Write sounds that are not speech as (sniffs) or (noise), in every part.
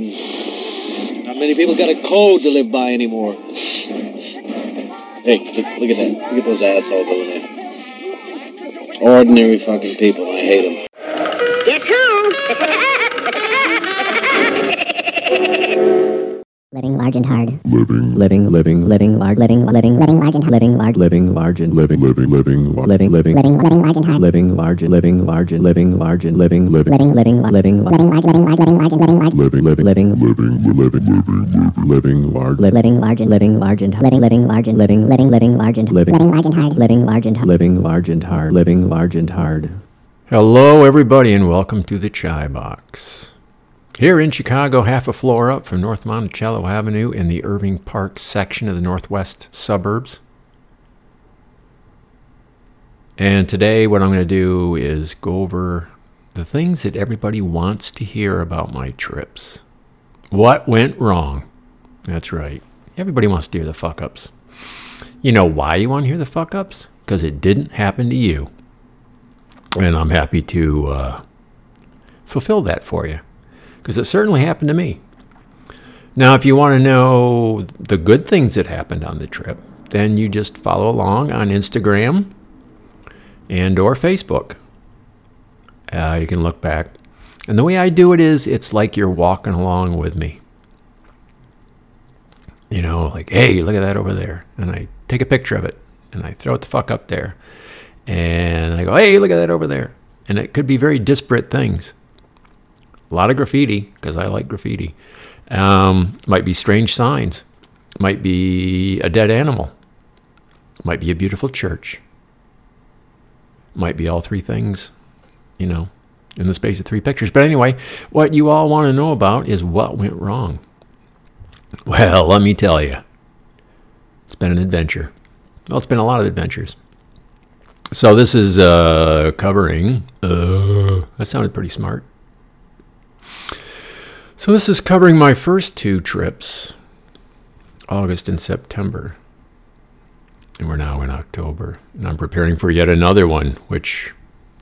Not many people got a code to live by anymore. Hey, look, look at that. Look at those assholes over there. Ordinary fucking people. I hate them. Living large and hard. Living. Living. Living. Living large. Living. Living. Living large and hard. Living large. Living large and living. Living. Living. Living. Living. Living. Living large and hard. Living large and living large and living large and living. Living. Living. Living. Living. Living large. Living large. Living large and living large. Living. Living. Living. Living. Living. Living. Living large. Living large and living large and living. Living large and living. Living. Living large and living. Living large and hard. Living large and hard. Living large and hard. Living large and hard. Hello, everybody, and welcome to the Chai Box. Here in Chicago, half a floor up from North Monticello Avenue in the Irving Park section of the northwest suburbs. And today, what I'm going to do is go over the things that everybody wants to hear about my trips. What went wrong? That's right. Everybody wants to hear the fuck ups. You know why you want to hear the fuck ups? Because it didn't happen to you. And I'm happy to uh, fulfill that for you. Because it certainly happened to me. Now, if you want to know the good things that happened on the trip, then you just follow along on Instagram and or Facebook. Uh, you can look back. And the way I do it is it's like you're walking along with me. You know, like, hey, look at that over there. And I take a picture of it and I throw it the fuck up there. And I go, hey, look at that over there. And it could be very disparate things. A lot of graffiti, because I like graffiti. Um, might be strange signs. Might be a dead animal. Might be a beautiful church. Might be all three things, you know, in the space of three pictures. But anyway, what you all want to know about is what went wrong. Well, let me tell you, it's been an adventure. Well, it's been a lot of adventures. So this is uh, covering. Uh, that sounded pretty smart. So this is covering my first two trips, August and September. And we're now in October. And I'm preparing for yet another one, which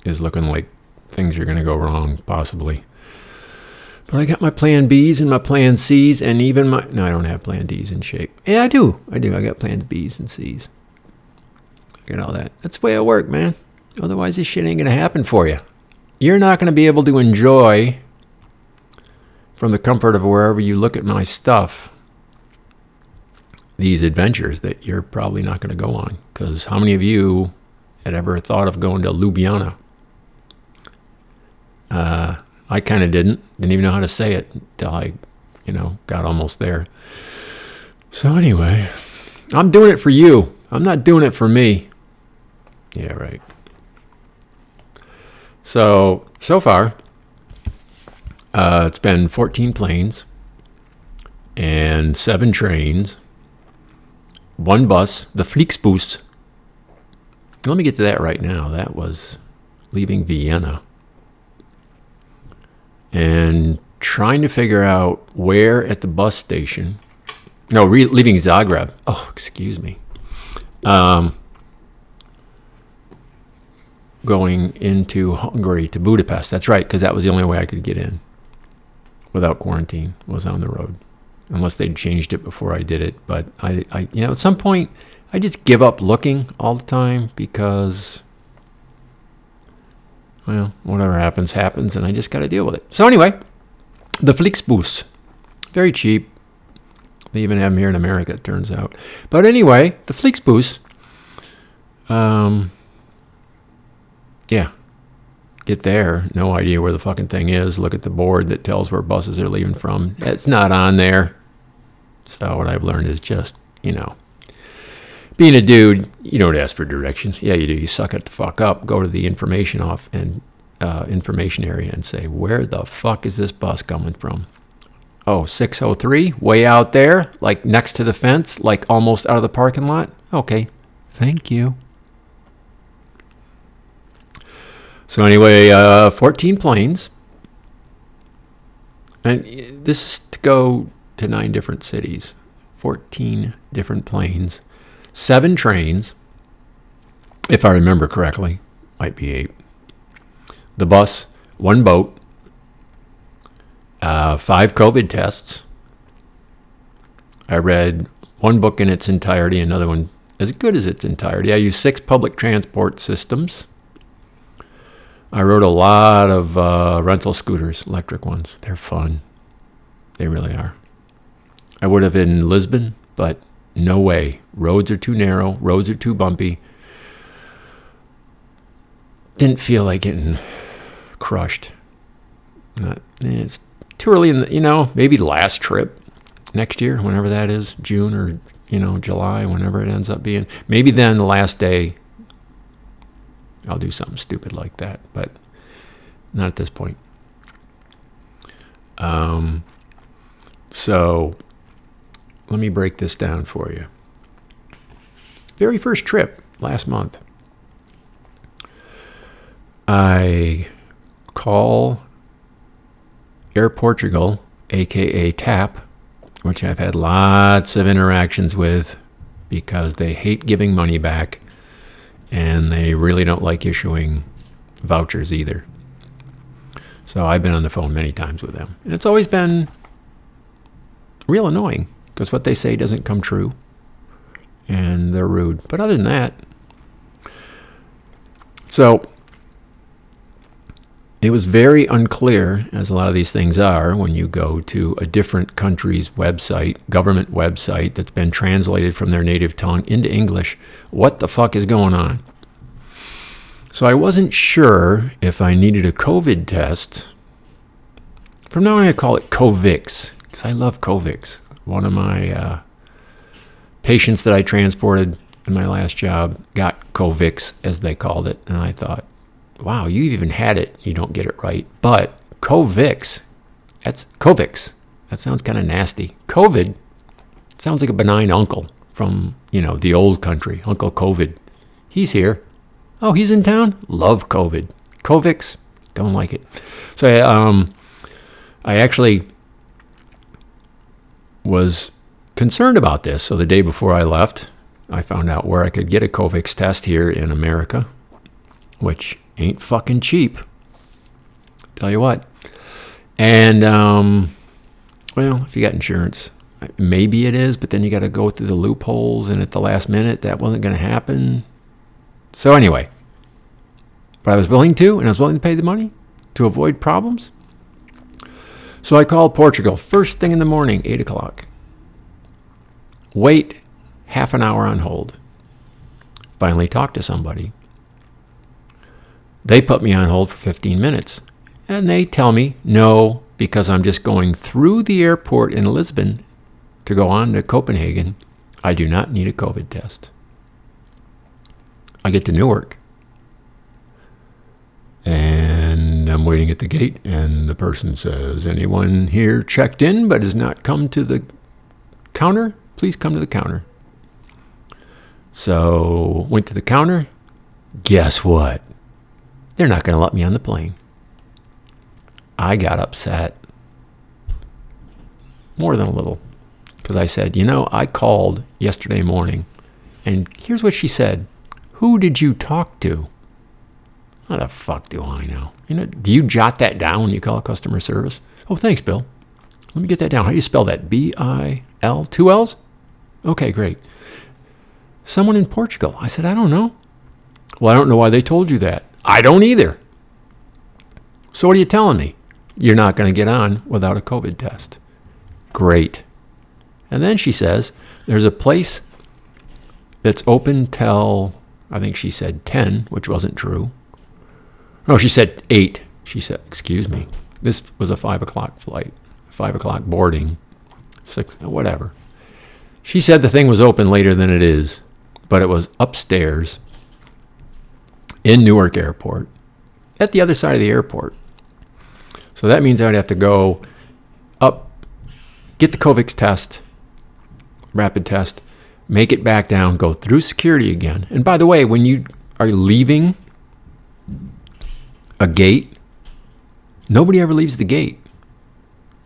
is looking like things are going to go wrong, possibly. But I got my plan Bs and my plan Cs, and even my. No, I don't have plan Ds in shape. Yeah, I do. I do. I got plans Bs and Cs. I got all that. That's the way I work, man. Otherwise, this shit ain't going to happen for you. You're not going to be able to enjoy from the comfort of wherever you look at my stuff these adventures that you're probably not going to go on. Because how many of you had ever thought of going to Ljubljana? Uh, I kind of didn't. Didn't even know how to say it until I, you know, got almost there. So anyway, I'm doing it for you. I'm not doing it for me. Yeah, right. So, so far, uh, it's been 14 planes and seven trains, one bus, the Flixbus. Let me get to that right now. That was leaving Vienna and trying to figure out where at the bus station. No, re- leaving Zagreb. Oh, excuse me. Um, going into Hungary to Budapest. That's right, because that was the only way I could get in without quarantine. Was on the road, unless they'd changed it before I did it. But I, I, you know, at some point, I just give up looking all the time because, well, whatever happens, happens, and I just got to deal with it. So anyway, the Flixbus, very cheap. They even have them here in America, it turns out. But anyway, the Flixbus. Um, yeah. Get there, no idea where the fucking thing is. Look at the board that tells where buses are leaving from. It's not on there. So what I've learned is just, you know, being a dude, you don't ask for directions. Yeah, you do. You suck it the fuck up. Go to the information off and uh, information area and say, where the fuck is this bus coming from? Oh, 603, way out there, like next to the fence, like almost out of the parking lot. Okay, thank you. So anyway, uh, 14 planes, and this is to go to nine different cities. 14 different planes, seven trains, if I remember correctly, might be eight. The bus, one boat, uh, five COVID tests. I read one book in its entirety, another one as good as its entirety. I used six public transport systems. I rode a lot of uh, rental scooters, electric ones. They're fun. They really are. I would have in Lisbon, but no way. Roads are too narrow, roads are too bumpy. Didn't feel like getting crushed. Not, eh, it's too early in the, you know, maybe last trip next year, whenever that is, June or, you know, July, whenever it ends up being. Maybe then the last day, I'll do something stupid like that, but not at this point. Um, so let me break this down for you. Very first trip last month. I call Air Portugal, aka TAP, which I've had lots of interactions with because they hate giving money back and they really don't like issuing vouchers either. So I've been on the phone many times with them. And it's always been real annoying because what they say doesn't come true and they're rude. But other than that, so it was very unclear, as a lot of these things are, when you go to a different country's website, government website that's been translated from their native tongue into English, what the fuck is going on? So I wasn't sure if I needed a COVID test. From now on, to call it Covix because I love Covix. One of my uh, patients that I transported in my last job got Covix, as they called it, and I thought, wow, you even had it. You don't get it right. But Covix, that's Covix. That sounds kind of nasty. COVID sounds like a benign uncle from, you know, the old country, Uncle COVID. He's here. Oh, he's in town? Love COVID. Covix, don't like it. So um, I actually was concerned about this. So the day before I left, I found out where I could get a Covix test here in America, which ain't fucking cheap. Tell you what. And, um, well, if you got insurance, maybe it is, but then you got to go through the loopholes, and at the last minute, that wasn't going to happen. So, anyway, but I was willing to, and I was willing to pay the money to avoid problems. So I called Portugal first thing in the morning, 8 o'clock. Wait half an hour on hold. Finally talked to somebody. They put me on hold for 15 minutes. And they tell me, no, because I'm just going through the airport in Lisbon to go on to Copenhagen. I do not need a COVID test. I get to Newark. And I'm waiting at the gate, and the person says, Anyone here checked in but has not come to the counter? Please come to the counter. So, went to the counter. Guess what? They're not going to let me on the plane. I got upset. More than a little. Because I said, you know, I called yesterday morning, and here's what she said Who did you talk to? How the fuck do I know? You know, do you jot that down when you call customer service? Oh, thanks, Bill. Let me get that down. How do you spell that? B I L, two L's? Okay, great. Someone in Portugal. I said, I don't know. Well, I don't know why they told you that. I don't either. So, what are you telling me? You're not going to get on without a COVID test. Great. And then she says, there's a place that's open till, I think she said 10, which wasn't true. No, she said 8. She said, excuse me. This was a 5 o'clock flight, 5 o'clock boarding, 6, whatever. She said the thing was open later than it is, but it was upstairs in Newark Airport at the other side of the airport. So that means I'd have to go up, get the Covix test, rapid test, make it back down, go through security again. And by the way, when you are leaving a gate, nobody ever leaves the gate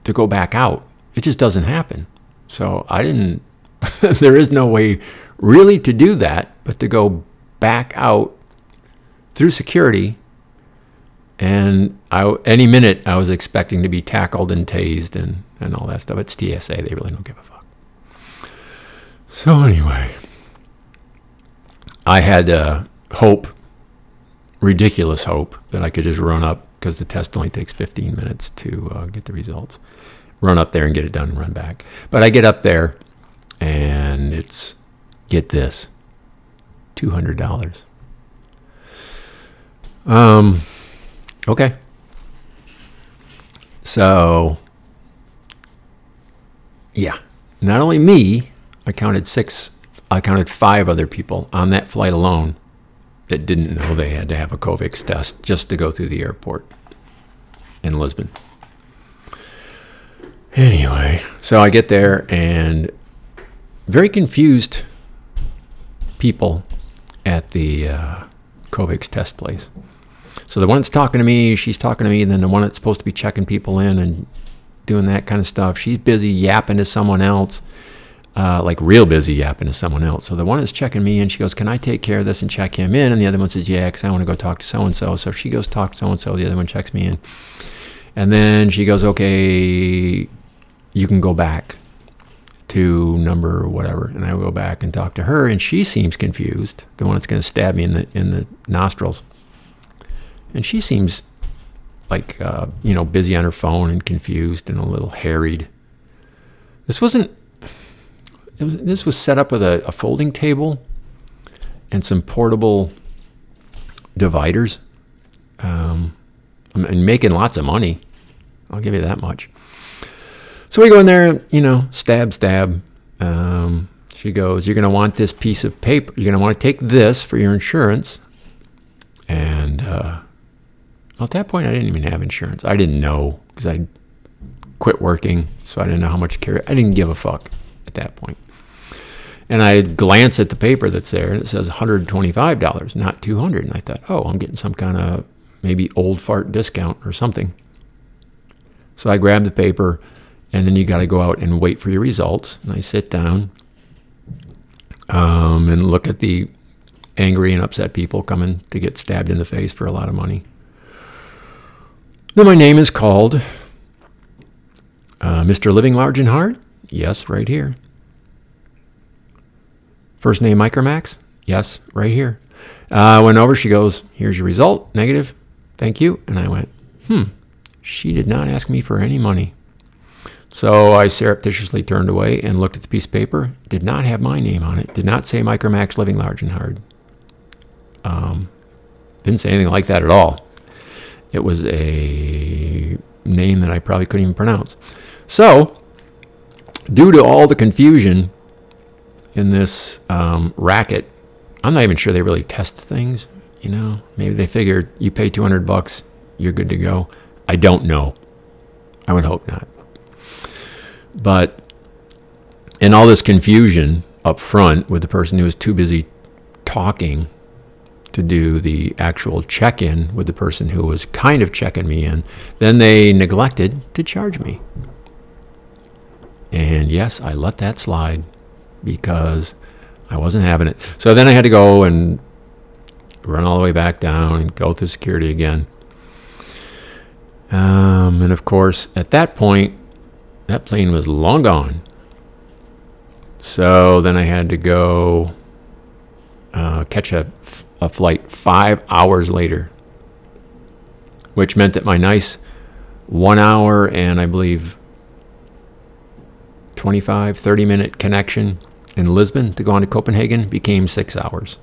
to go back out. It just doesn't happen. So I didn't, (laughs) there is no way really to do that, but to go back out through security And I, any minute, I was expecting to be tackled and tased and, and all that stuff. It's TSA. They really don't give a fuck. So, anyway, I had uh, hope, ridiculous hope, that I could just run up because the test only takes 15 minutes to uh, get the results. Run up there and get it done and run back. But I get up there and it's, get this, $200. Um, okay. So, yeah, not only me, I counted six, I counted five other people on that flight alone that didn't know they had to have a COVID test just to go through the airport in Lisbon. Anyway, so I get there and very confused people at the uh, Covix test place. So the one that's talking to me, she's talking to me, and then the one that's supposed to be checking people in and doing that kind of stuff, she's busy yapping to someone else, uh, like real busy yapping to someone else. So the one that's checking me in, she goes, "Can I take care of this and check him in?" And the other one says, "Yeah, because I want to go talk to so and so." So she goes talk to so and so. The other one checks me in, and then she goes, "Okay, you can go back." to number whatever, and I go back and talk to her, and she seems confused, the one that's going to stab me in the in the nostrils, and she seems like uh, you know busy on her phone and confused and a little harried. This wasn't. Was, this was set up with a, a folding table and some portable dividers, um, and making lots of money. I'll give you that much. So we go in there, you know, stab, stab. Um, she goes, You're going to want this piece of paper. You're going to want to take this for your insurance. And uh, at that point, I didn't even have insurance. I didn't know because I quit working. So I didn't know how much carry. I didn't give a fuck at that point. And I glance at the paper that's there and it says $125, not 200. And I thought, oh, I'm getting some kind of maybe old fart discount or something. So I grabbed the paper and then you got to go out and wait for your results. And I sit down um, and look at the angry and upset people coming to get stabbed in the face for a lot of money. Then my name is called uh, Mr. Living Large and Hard. Yes, right here. First name Micromax. Yes, right here. Uh, I went over. She goes, "Here's your result. Negative. Thank you." And I went, "Hmm." She did not ask me for any money. So I surreptitiously turned away and looked at the piece of paper. Did not have my name on it. Did not say Micromax Living Large and Hard. Um, didn't say anything like that at all. It was a name that I probably couldn't even pronounce. So, due to all the confusion in this um, racket, I'm not even sure they really test things. You know, maybe they figured you pay 200 bucks, you're good to go. I don't know. I would hope not. But in all this confusion up front with the person who was too busy talking to do the actual check in with the person who was kind of checking me in, then they neglected to charge me. And yes, I let that slide because I wasn't having it. So then I had to go and run all the way back down and go through security again. Um, and of course, at that point, that plane was long gone. So then I had to go uh, catch a, a flight five hours later, which meant that my nice one hour and I believe 25, 30 minute connection in Lisbon to go on to Copenhagen became six hours.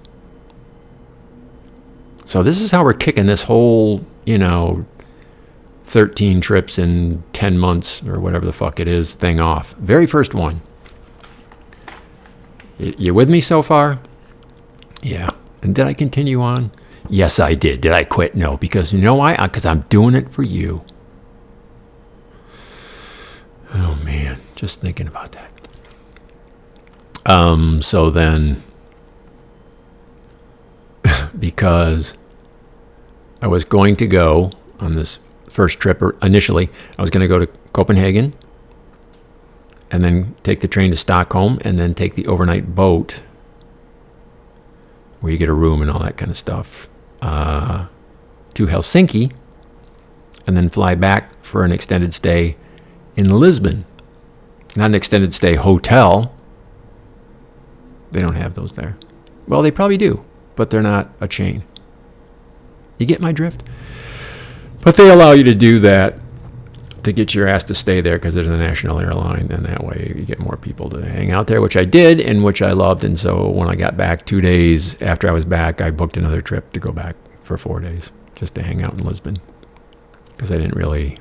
So this is how we're kicking this whole, you know, 13 trips in 10 months or whatever the fuck it is thing off. Very first one. You with me so far? Yeah. And did I continue on? Yes, I did. Did I quit? No, because you know why? Because I'm doing it for you. Oh man, just thinking about that. Um, so then, (laughs) because I was going to go on this first trip or initially. I was going to go to Copenhagen and then take the train to Stockholm and then take the overnight boat where you get a room and all that kind of stuff uh, to Helsinki. and then fly back for an extended stay in Lisbon. Not an extended stay hotel. They don't have those there. Well, they probably do, but they're not a chain. You get my drift? But they allow you to do that to get your ass to stay there because it's a national airline, and that way you get more people to hang out there, which I did and which I loved. And so when I got back two days after I was back, I booked another trip to go back for four days just to hang out in Lisbon because I didn't really.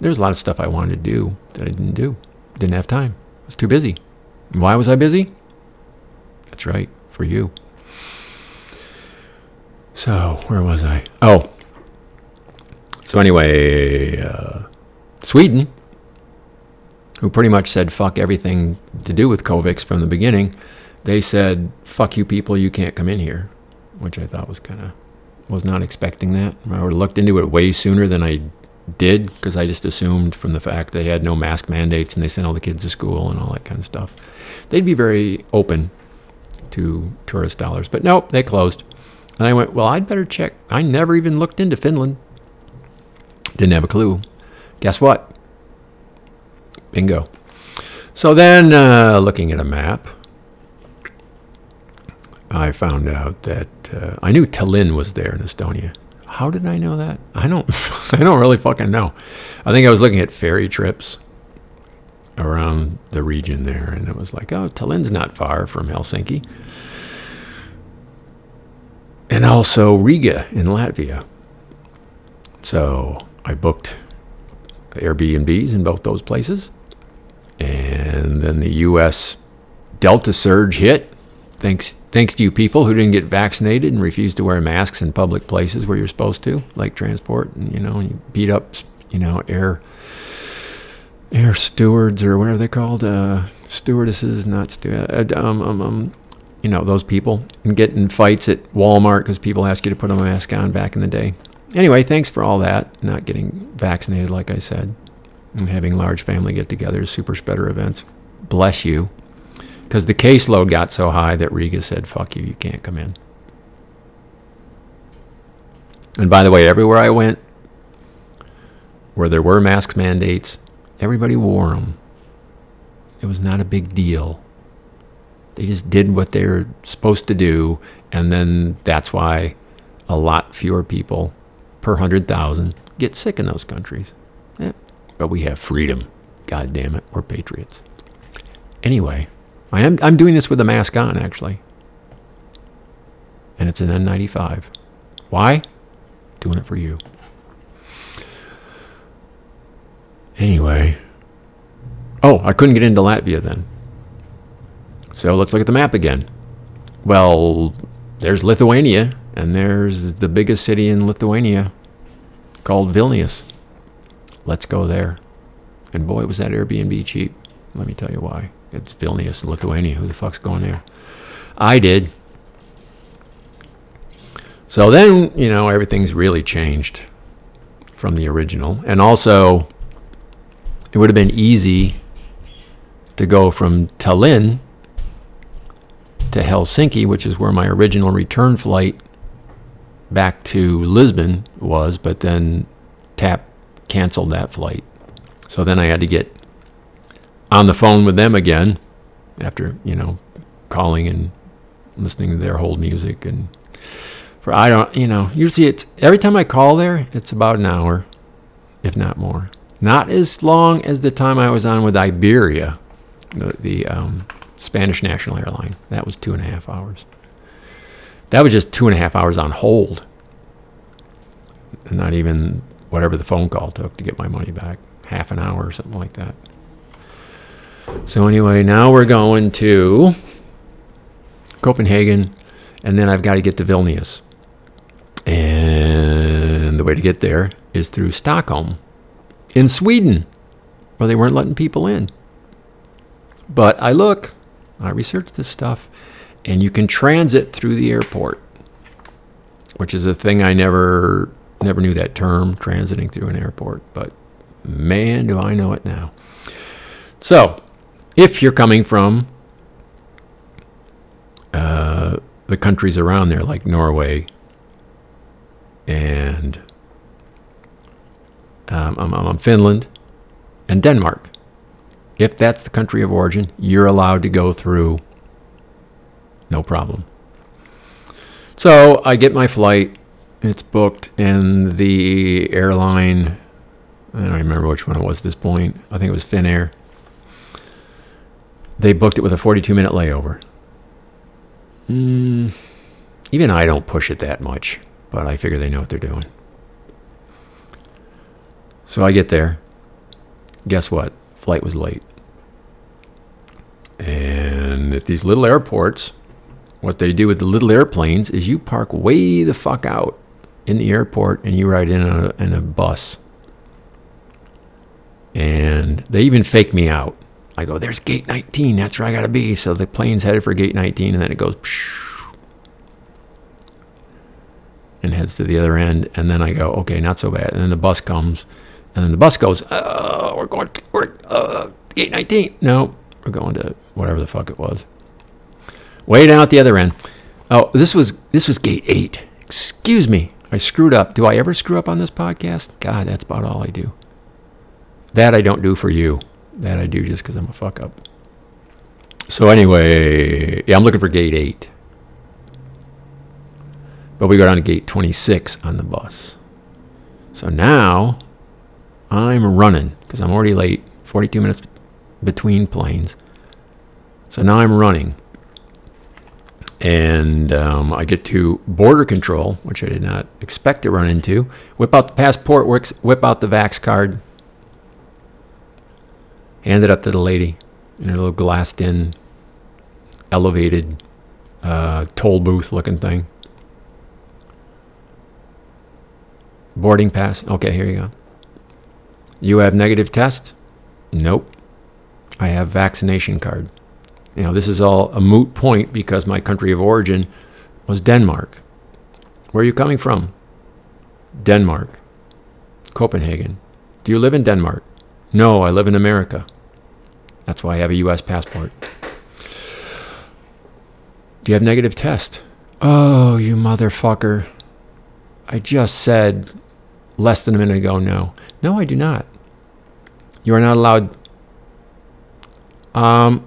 There's a lot of stuff I wanted to do that I didn't do. Didn't have time. I was too busy. And why was I busy? That's right, for you. So, where was I? Oh. So, anyway, uh, Sweden, who pretty much said fuck everything to do with Covix from the beginning, they said, fuck you people, you can't come in here, which I thought was kind of, was not expecting that. I would have looked into it way sooner than I did because I just assumed from the fact they had no mask mandates and they sent all the kids to school and all that kind of stuff. They'd be very open to tourist dollars. But nope, they closed. And I went, well, I'd better check. I never even looked into Finland. Didn't have a clue. Guess what? Bingo. So then, uh, looking at a map, I found out that uh, I knew Tallinn was there in Estonia. How did I know that? I don't. (laughs) I don't really fucking know. I think I was looking at ferry trips around the region there, and it was like, oh, Tallinn's not far from Helsinki, and also Riga in Latvia. So I booked Airbnbs in both those places, and then the U.S. Delta surge hit. Thanks, thanks to you people who didn't get vaccinated and refused to wear masks in public places where you're supposed to, like transport, and you know, and you beat up, you know, air air stewards or whatever they're called, uh, stewardesses, not stu- uh, um, um, um, you know, those people, and get in fights at Walmart because people ask you to put a mask on back in the day. Anyway, thanks for all that. Not getting vaccinated, like I said, and having large family get-togethers, super spreader events. Bless you, because the caseload got so high that Riga said, "Fuck you, you can't come in." And by the way, everywhere I went, where there were mask mandates, Everybody wore them. It was not a big deal. They just did what they were supposed to do, and then that's why a lot fewer people per 100,000 get sick in those countries. But we have freedom. God damn it, we're patriots. Anyway, I am I'm doing this with a mask on actually. And it's an N95. Why? Doing it for you. Anyway. Oh, I couldn't get into Latvia then. So let's look at the map again. Well, there's Lithuania, and there's the biggest city in Lithuania called Vilnius. Let's go there. And boy, was that Airbnb cheap. Let me tell you why. It's Vilnius, Lithuania. Who the fuck's going there? I did. So then, you know, everything's really changed from the original. And also, it would have been easy to go from Tallinn to Helsinki, which is where my original return flight back to Lisbon was, but then TAP canceled that flight. So then I had to get on the phone with them again after, you know, calling and listening to their hold music and for I don't, you know, usually it's every time I call there, it's about an hour, if not more. Not as long as the time I was on with Iberia, the, the um, Spanish national airline. That was two and a half hours. That was just two and a half hours on hold. And not even whatever the phone call took to get my money back. Half an hour or something like that. So, anyway, now we're going to Copenhagen, and then I've got to get to Vilnius. And the way to get there is through Stockholm in Sweden, where they weren't letting people in. But I look, I researched this stuff, and you can transit through the airport, which is a thing I never never knew that term, transiting through an airport. But man, do I know it now. So, if you're coming from uh, the countries around there, like Norway and um, um, Finland, and Denmark. If that's the country of origin, you're allowed to go through no problem. So I get my flight, it's booked, and the airline, I don't remember which one it was at this point, I think it was Finnair. They booked it with a 42 minute layover. Mm, even I don't push it that much, but I figure they know what they're doing. So I get there. Guess what? Flight was late. And at these little airports, what they do with the little airplanes is you park way the fuck out in the airport and you ride in on a, in a bus. And they even fake me out. I go, there's gate 19. That's where I got to be. So the plane's headed for gate 19 and then it goes and heads to the other end. And then I go, okay, not so bad. And then the bus comes and then the bus goes, uh, we're going to uh, gate 19. No, we're going to whatever the fuck it was. Way down at the other end. Oh, this was this was gate 8. Excuse me. I screwed up. Do I ever screw up on this podcast? God, that's about all I do. That I don't do for you. That I do just because I'm a fuck up. So anyway, yeah, I'm looking for gate 8. But we go down to gate 26 on the bus. So now I'm running because I'm already late, 42 minutes between planes. So now I'm running. And um, I get to border control, which I did not expect to run into. Whip out the passport, whip out the Vax card, hand it up to the lady in a little glassed in, elevated uh, toll booth looking thing. Boarding pass. Okay, here you go. You have negative test? Nope. I have vaccination card. You know, this is all a moot point because my country of origin was Denmark. Where are you coming from? Denmark. Copenhagen. Do you live in Denmark? No, I live in America. That's why I have a US passport. Do you have negative test? Oh, you motherfucker. I just said less than a minute ago no. No, I do not. You are not allowed. Um,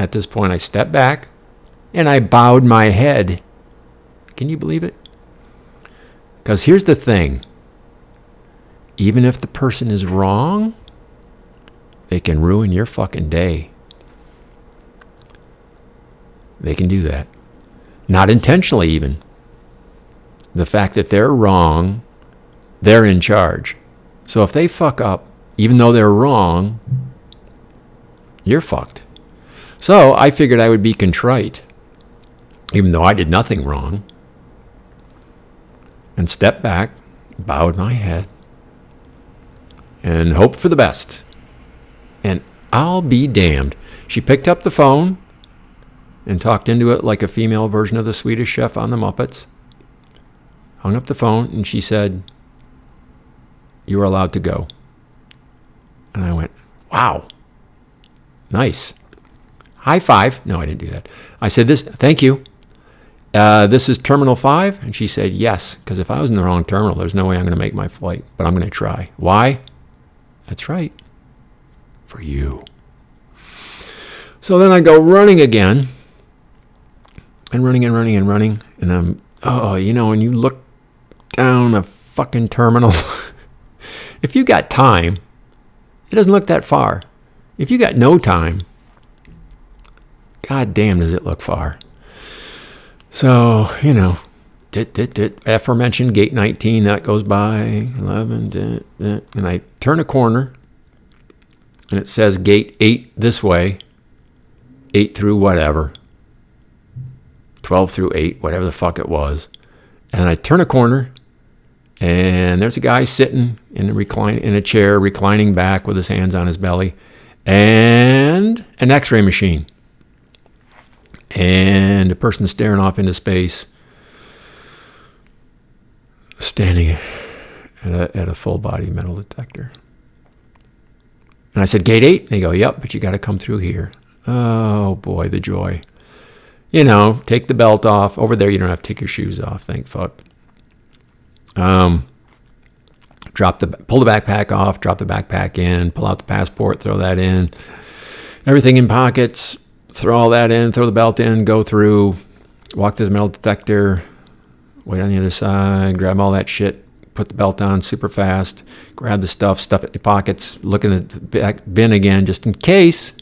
at this point, I stepped back and I bowed my head. Can you believe it? Because here's the thing even if the person is wrong, they can ruin your fucking day. They can do that. Not intentionally, even. The fact that they're wrong, they're in charge. So if they fuck up, even though they're wrong, you're fucked. So I figured I would be contrite, even though I did nothing wrong, and step back, bowed my head, and hoped for the best. And I'll be damned. She picked up the phone and talked into it like a female version of the Swedish chef on the Muppets. Hung up the phone and she said, You are allowed to go. And I went, Wow. Nice. High five. No, I didn't do that. I said, This, thank you. Uh, this is Terminal 5? And she said, Yes, because if I was in the wrong terminal, there's no way I'm going to make my flight, but I'm going to try. Why? That's right. For you. So then I go running again, and running and running and running, and I'm, oh, you know, when you look down a fucking terminal, (laughs) if you got time, it doesn't look that far. If you got no time, god damn, does it look far. So, you know, dit, dit, dit, aforementioned gate 19, that goes by, 11, dit, dit, and I turn a corner, and it says gate 8 this way, 8 through whatever, 12 through 8, whatever the fuck it was. And I turn a corner, and there's a guy sitting in a recline in a chair, reclining back with his hands on his belly, and an X-ray machine, and a person staring off into space, standing at a, at a full body metal detector. And I said, Gate 8? They go, Yep, but you got to come through here. Oh boy, the joy. You know, take the belt off. Over there, you don't have to take your shoes off, thank fuck. Um, drop the pull the backpack off, drop the backpack in, pull out the passport, throw that in, everything in pockets, throw all that in, throw the belt in, go through, walk to the metal detector, wait on the other side, grab all that shit, put the belt on super fast, grab the stuff, stuff it in your pockets, look in the back bin again just in case,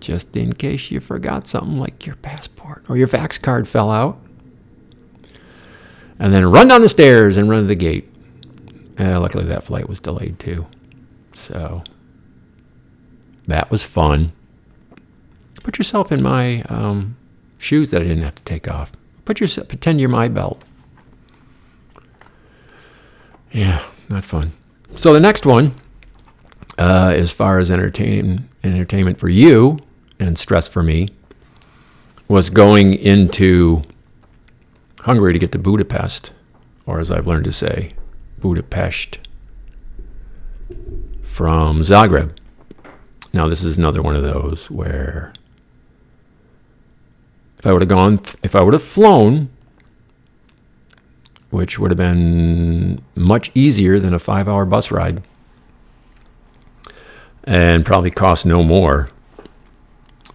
just in case you forgot something like your passport or your Vax card fell out. And then run down the stairs and run to the gate. Uh, luckily, that flight was delayed too. So that was fun. Put yourself in my um, shoes that I didn't have to take off. Put yourself, pretend you're my belt. Yeah, not fun. So the next one, uh, as far as entertainment for you and stress for me, was going into Hungary to get to Budapest, or as I've learned to say, Budapest, from Zagreb. Now this is another one of those where if I would have gone, if I would have flown, which would have been much easier than a five hour bus ride and probably cost no more,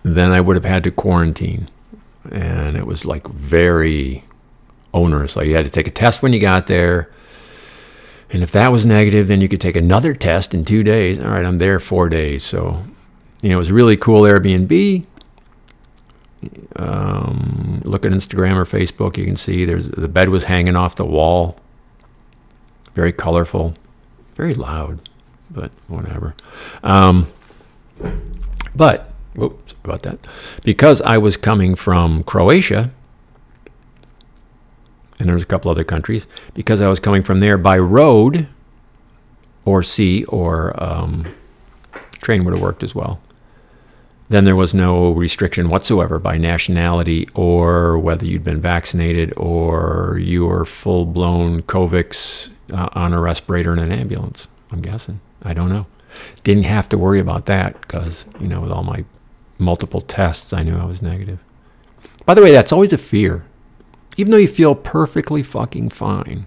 then I would have had to quarantine. And it was like very onerous. Like you had to take a test when you got there. And if that was negative, then you could take another test in two days. All right, I'm there four days. So, you know, it was really cool Airbnb. Um, look at Instagram or Facebook, you can see there's the bed was hanging off the wall. Very colorful, very loud, but whatever. Um, but whoops about that, because I was coming from Croatia, and there's a couple other countries. Because I was coming from there by road, or sea, or um, train would have worked as well then there was no restriction whatsoever by nationality or whether you'd been vaccinated or you were full blown Covix uh, on a respirator in an ambulance. I'm guessing. I don't know. Didn't have to worry about that because, you know, with all my multiple tests, I knew I was negative. By the way, that's always a fear. Even though you feel perfectly fucking fine,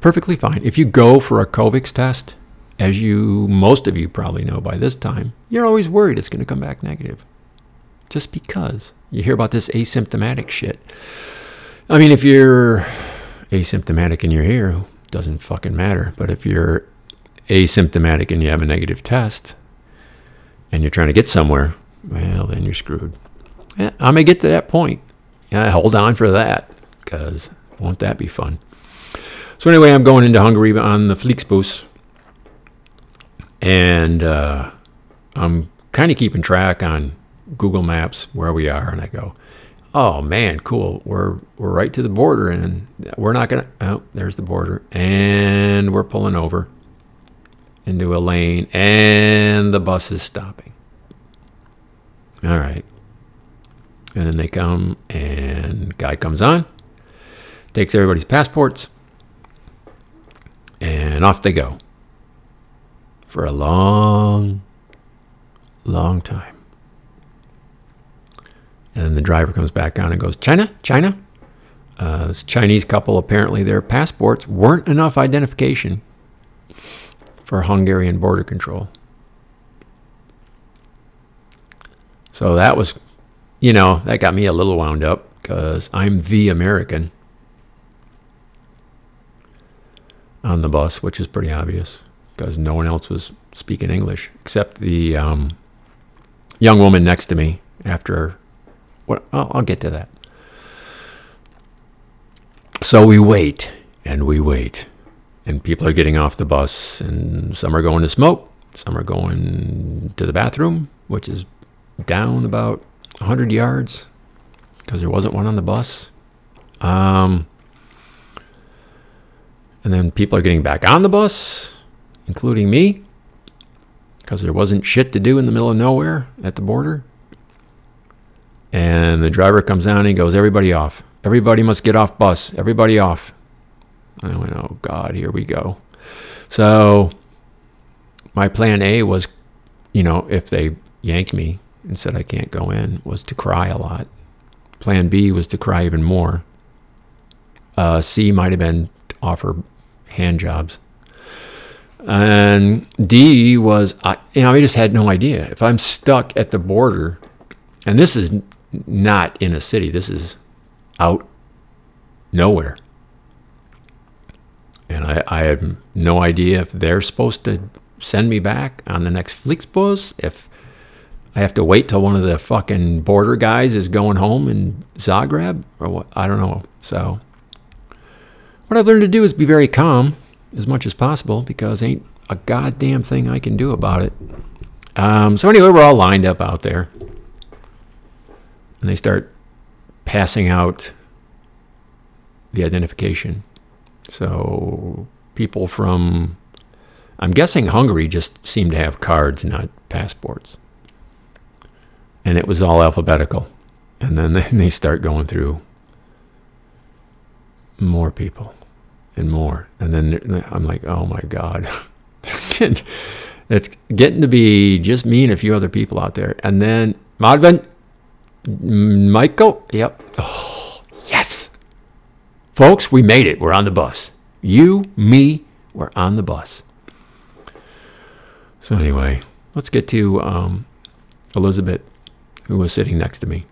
perfectly fine. If you go for a Covix test, as you, most of you probably know by this time, you're always worried it's going to come back negative. Just because. You hear about this asymptomatic shit. I mean, if you're asymptomatic and you're here, doesn't fucking matter. But if you're asymptomatic and you have a negative test and you're trying to get somewhere, well, then you're screwed. Yeah, I may get to that point. Yeah, hold on for that because won't that be fun? So anyway, I'm going into Hungary on the Flixbus and uh, I'm kind of keeping track on Google Maps where we are, and I go, "Oh man, cool! We're we're right to the border, and we're not gonna. Oh, there's the border, and we're pulling over into a lane, and the bus is stopping. All right, and then they come, and guy comes on, takes everybody's passports, and off they go for a long, long time. And then the driver comes back on and goes, China? China? Uh, this Chinese couple, apparently their passports weren't enough identification for Hungarian border control. So that was, you know, that got me a little wound up because I'm the American on the bus, which is pretty obvious because no one else was speaking English except the um, young woman next to me. After what, I'll, I'll get to that. So we wait and we wait, and people are getting off the bus, and some are going to smoke, some are going to the bathroom, which is down about 100 yards because there wasn't one on the bus. Um, and then people are getting back on the bus including me, because there wasn't shit to do in the middle of nowhere at the border. And the driver comes down and he goes, Everybody off. Everybody must get off bus. Everybody off. I went, Oh, God, here we go. So my plan A was, you know, if they yank me and said I can't go in, was to cry a lot. Plan B was to cry even more. Uh, C might have been to offer hand jobs. And D was, I, you know, I just had no idea. If I'm stuck at the border, and this is not in a city, this is out nowhere. And I, I had no idea if they're supposed to send me back on the next Flixbus, if I have to wait till one of the fucking border guys is going home in Zagreb, or what? I don't know. So, what I've learned to do is be very calm as much as possible because ain't a goddamn thing I can do about it. Um, so anyway, we're all lined up out there, and they start passing out the identification. So people from, I'm guessing Hungary just seem to have cards, not passports. And it was all alphabetical. And then (laughs) they start going through more people and more. And then I'm like, oh my God. (laughs) it's getting to be just me and a few other people out there. And then Madvin, Michael, yep. Oh, yes. Folks, we made it. We're on the bus. You, me, we're on the bus. So, anyway, let's get to um, Elizabeth, who was sitting next to me.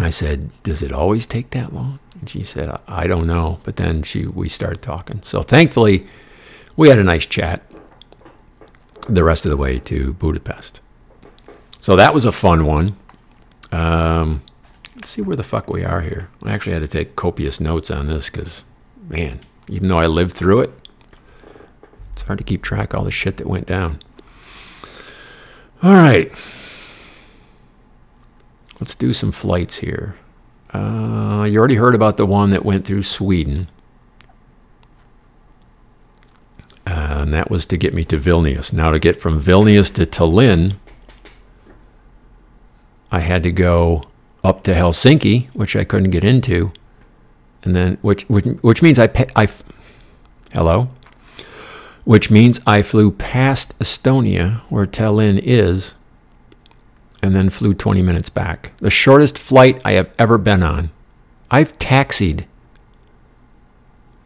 I said, "Does it always take that long?" And she said, "I- "I don't know." But then she we started talking. So thankfully, we had a nice chat the rest of the way to Budapest. So that was a fun one. Um, let's see where the fuck we are here. I actually had to take copious notes on this because, man, even though I lived through it, it's hard to keep track of all the shit that went down. All right. Let's do some flights here. Uh, you already heard about the one that went through Sweden. Uh, and that was to get me to Vilnius. Now, to get from Vilnius to Tallinn, I had to go up to Helsinki, which I couldn't get into, and then which which, which means I pay, I hello, which means I flew past Estonia, where Tallinn is, and then flew 20 minutes back. The shortest flight I have ever been on. I've taxied.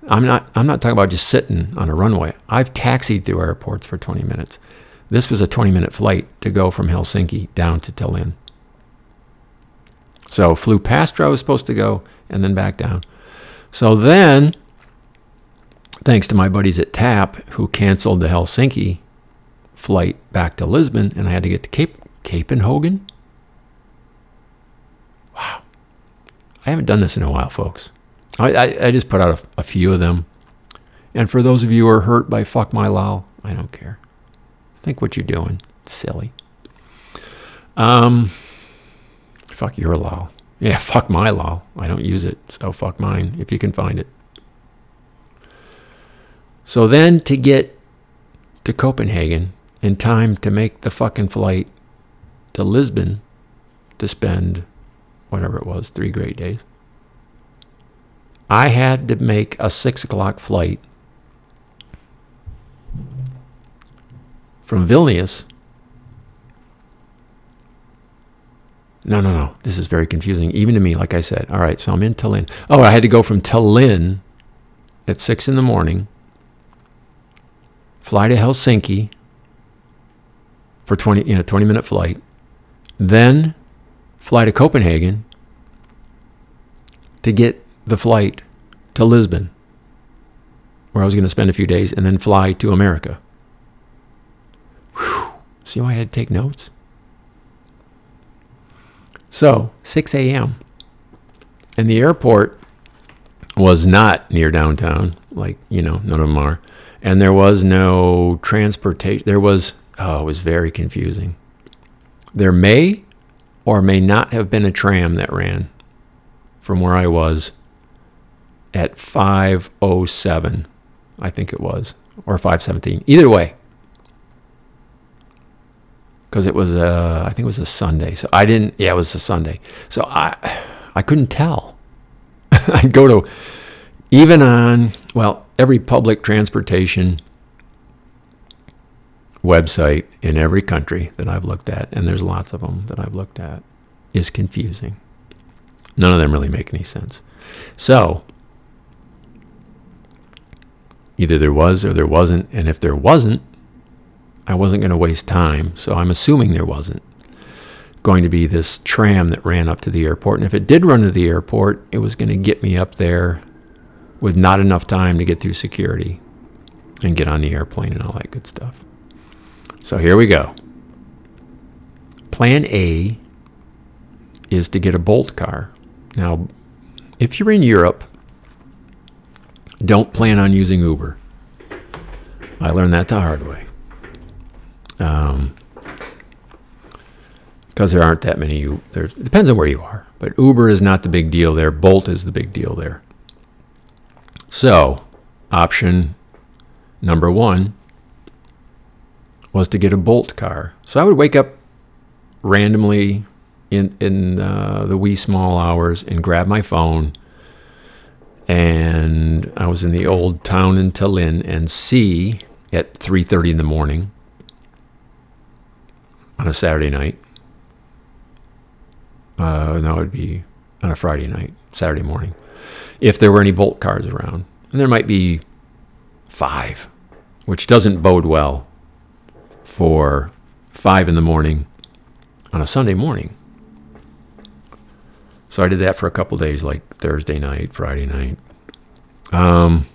I'm not I'm not talking about just sitting on a runway. I've taxied through airports for 20 minutes. This was a 20 minute flight to go from Helsinki down to Tallinn. So flew past where I was supposed to go and then back down. So then, thanks to my buddies at TAP who canceled the Helsinki flight back to Lisbon, and I had to get to Cape Copenhagen. Wow, I haven't done this in a while, folks. I, I, I just put out a, a few of them. And for those of you who are hurt by fuck my lol, I don't care. Think what you're doing. Silly. Um, fuck your lol. Yeah, (laughs) fuck my lol. I don't use it, so fuck mine if you can find it. So then to get to Copenhagen in time to make the fucking flight to Lisbon to spend whatever it was, three great days. I had to make a six o'clock flight from Vilnius. No, no, no. This is very confusing, even to me, like I said. All right, so I'm in Tallinn. Oh, I had to go from Tallinn at six in the morning, fly to Helsinki for 20, you know, 20 minute flight, then fly to Copenhagen to get the flight to Lisbon, where I was going to spend a few days, and then fly to America. Whew. See why I had to take notes? So, 6 a.m. And the airport was not near downtown, like, you know, none of them are. And there was no transportation. There was, oh, it was very confusing. There may or may not have been a tram that ran from where I was at 507, I think it was, or 517. Either way, because it was a, I think it was a Sunday. So I didn't, yeah, it was a Sunday. So I, I couldn't tell. (laughs) I'd go to, even on, well, every public transportation website in every country that I've looked at, and there's lots of them that I've looked at, is confusing. None of them really make any sense. So either there was or there wasn't. And if there wasn't, I wasn't going to waste time. So I'm assuming there wasn't going to be this tram that ran up to the airport. And if it did run to the airport, it was going to get me up there with not enough time to get through security and get on the airplane and all that good stuff. So here we go. Plan A is to get a Bolt car. Now, if you're in Europe, don't plan on using Uber. I learned that the hard way. Um, because there aren't that many. U- There depends on where you are, but Uber is not the big deal there. Bolt is the big deal there. So, option number one was to get a Bolt car. So I would wake up randomly in in uh, the wee small hours and grab my phone. And I was in the old town in Tallinn and see at 3:30 in the morning on a Saturday night. Uh, no, it'd be on a Friday night, Saturday morning, if there were any Bolt cars around, and there might be five, which doesn't bode well for five in the morning on a Sunday morning. So I did that for a couple days, like Thursday night, Friday night. Um,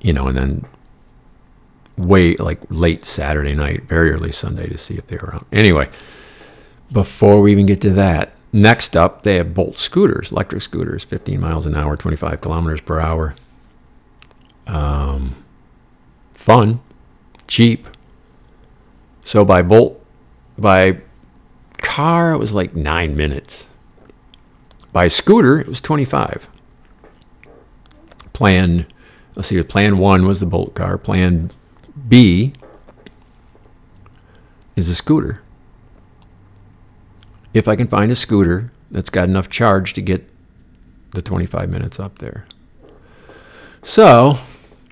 you know, and then way like late Saturday night, very early Sunday to see if they were around. Anyway, before we even get to that, next up they have Bolt scooters, electric scooters, 15 miles an hour, 25 kilometers per hour. Um, fun, cheap. So by Bolt, by car it was like nine minutes. By scooter it was 25. Plan, let's see, plan one was the Bolt car. Plan B is a scooter. If I can find a scooter that's got enough charge to get the 25 minutes up there. So,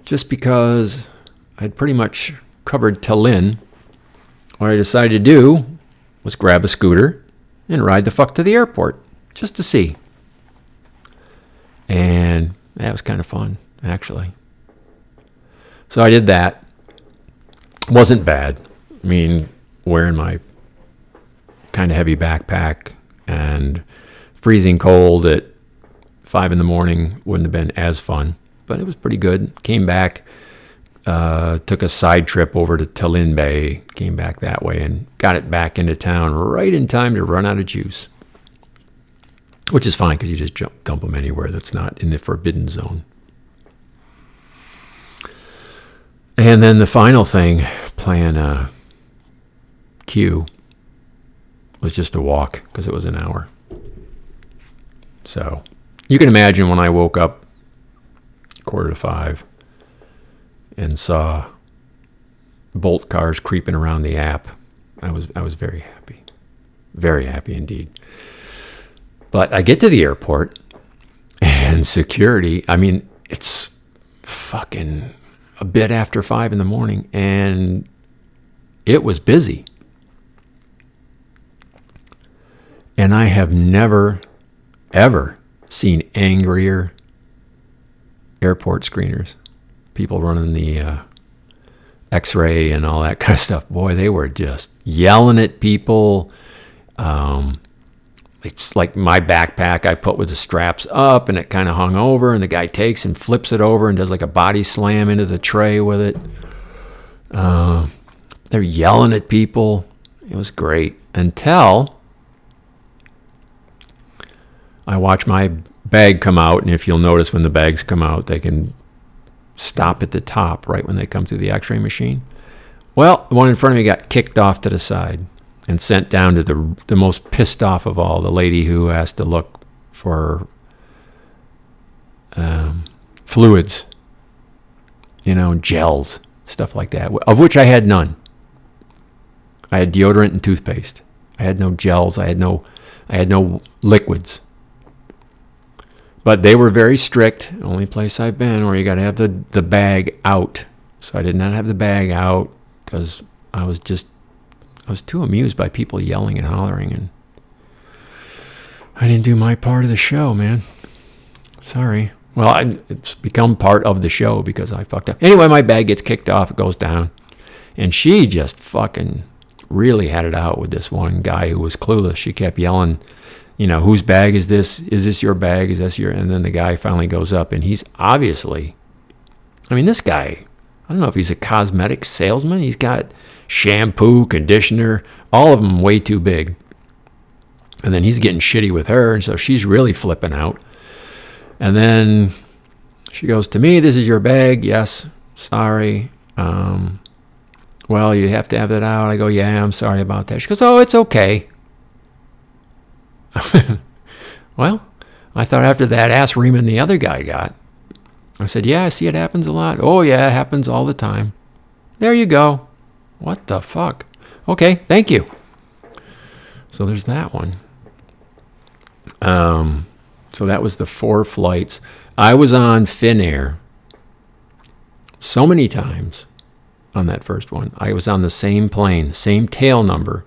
just because I'd pretty much covered Tallinn, what I decided to do was grab a scooter and ride the fuck to the airport just to see. And that was kind of fun, actually. So I did that. Wasn't bad. I mean, wearing my kind of heavy backpack and freezing cold at five in the morning wouldn't have been as fun, but it was pretty good. Came back, uh, took a side trip over to Tallinn Bay, came back that way, and got it back into town right in time to run out of juice. Which is fine because you just jump, dump them anywhere that's not in the forbidden zone. And then the final thing, plan uh, Q, was just a walk because it was an hour. So you can imagine when I woke up quarter to five and saw bolt cars creeping around the app, I was I was very happy, very happy indeed. But I get to the airport and security. I mean, it's fucking a bit after five in the morning, and it was busy. And I have never, ever seen angrier airport screeners. People running the uh, x ray and all that (laughs) kind of stuff. Boy, they were just yelling at people. Um, it's like my backpack I put with the straps up and it kind of hung over, and the guy takes and flips it over and does like a body slam into the tray with it. Uh, they're yelling at people. It was great until I watch my bag come out, and if you'll notice when the bags come out, they can stop at the top right when they come through the X-ray machine. Well, the one in front of me got kicked off to the side and sent down to the the most pissed off of all, the lady who has to look for um, fluids, you know, gels, stuff like that, of which I had none. I had deodorant and toothpaste. I had no gels. I had no, I had no liquids. But they were very strict. Only place I've been where you got to have the, the bag out. So I did not have the bag out because I was just I was too amused by people yelling and hollering, and I didn't do my part of the show, man. Sorry, Well, I, it's become part of the show because I fucked up. Anyway, my bag gets kicked off, it goes down. And she just fucking really had it out with this one guy who was clueless. She kept yelling, you know, whose bag is this? Is this your bag? Is this your? And then the guy finally goes up, and he's obviously, I mean, this guy, I don't know if he's a cosmetic salesman. He's got shampoo, conditioner, all of them way too big. And then he's getting shitty with her, and so she's really flipping out. And then she goes to me, "This is your bag." Yes, sorry. Um, well, you have to have that out. I go, "Yeah, I'm sorry about that." She goes, "Oh, it's okay." (laughs) well, I thought after that ass reaming the other guy got, I said, "Yeah, I see it happens a lot." Oh yeah, it happens all the time. There you go. What the fuck? Okay, thank you. So there's that one. Um, so that was the four flights. I was on Finnair so many times on that first one. I was on the same plane, same tail number,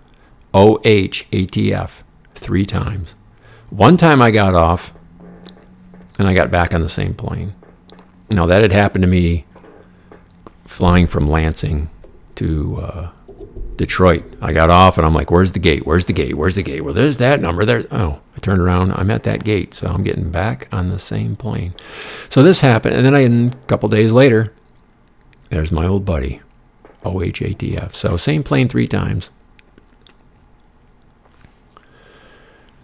OHATF, three times. One time I got off and I got back on the same plane. Now, that had happened to me flying from Lansing to uh, Detroit. I got off and I'm like, where's the gate? Where's the gate? Where's the gate? Well, there's that number. There. Oh, I turned around. I'm at that gate. So I'm getting back on the same plane. So this happened. And then I, a couple days later, there's my old buddy, OHATF. So same plane three times.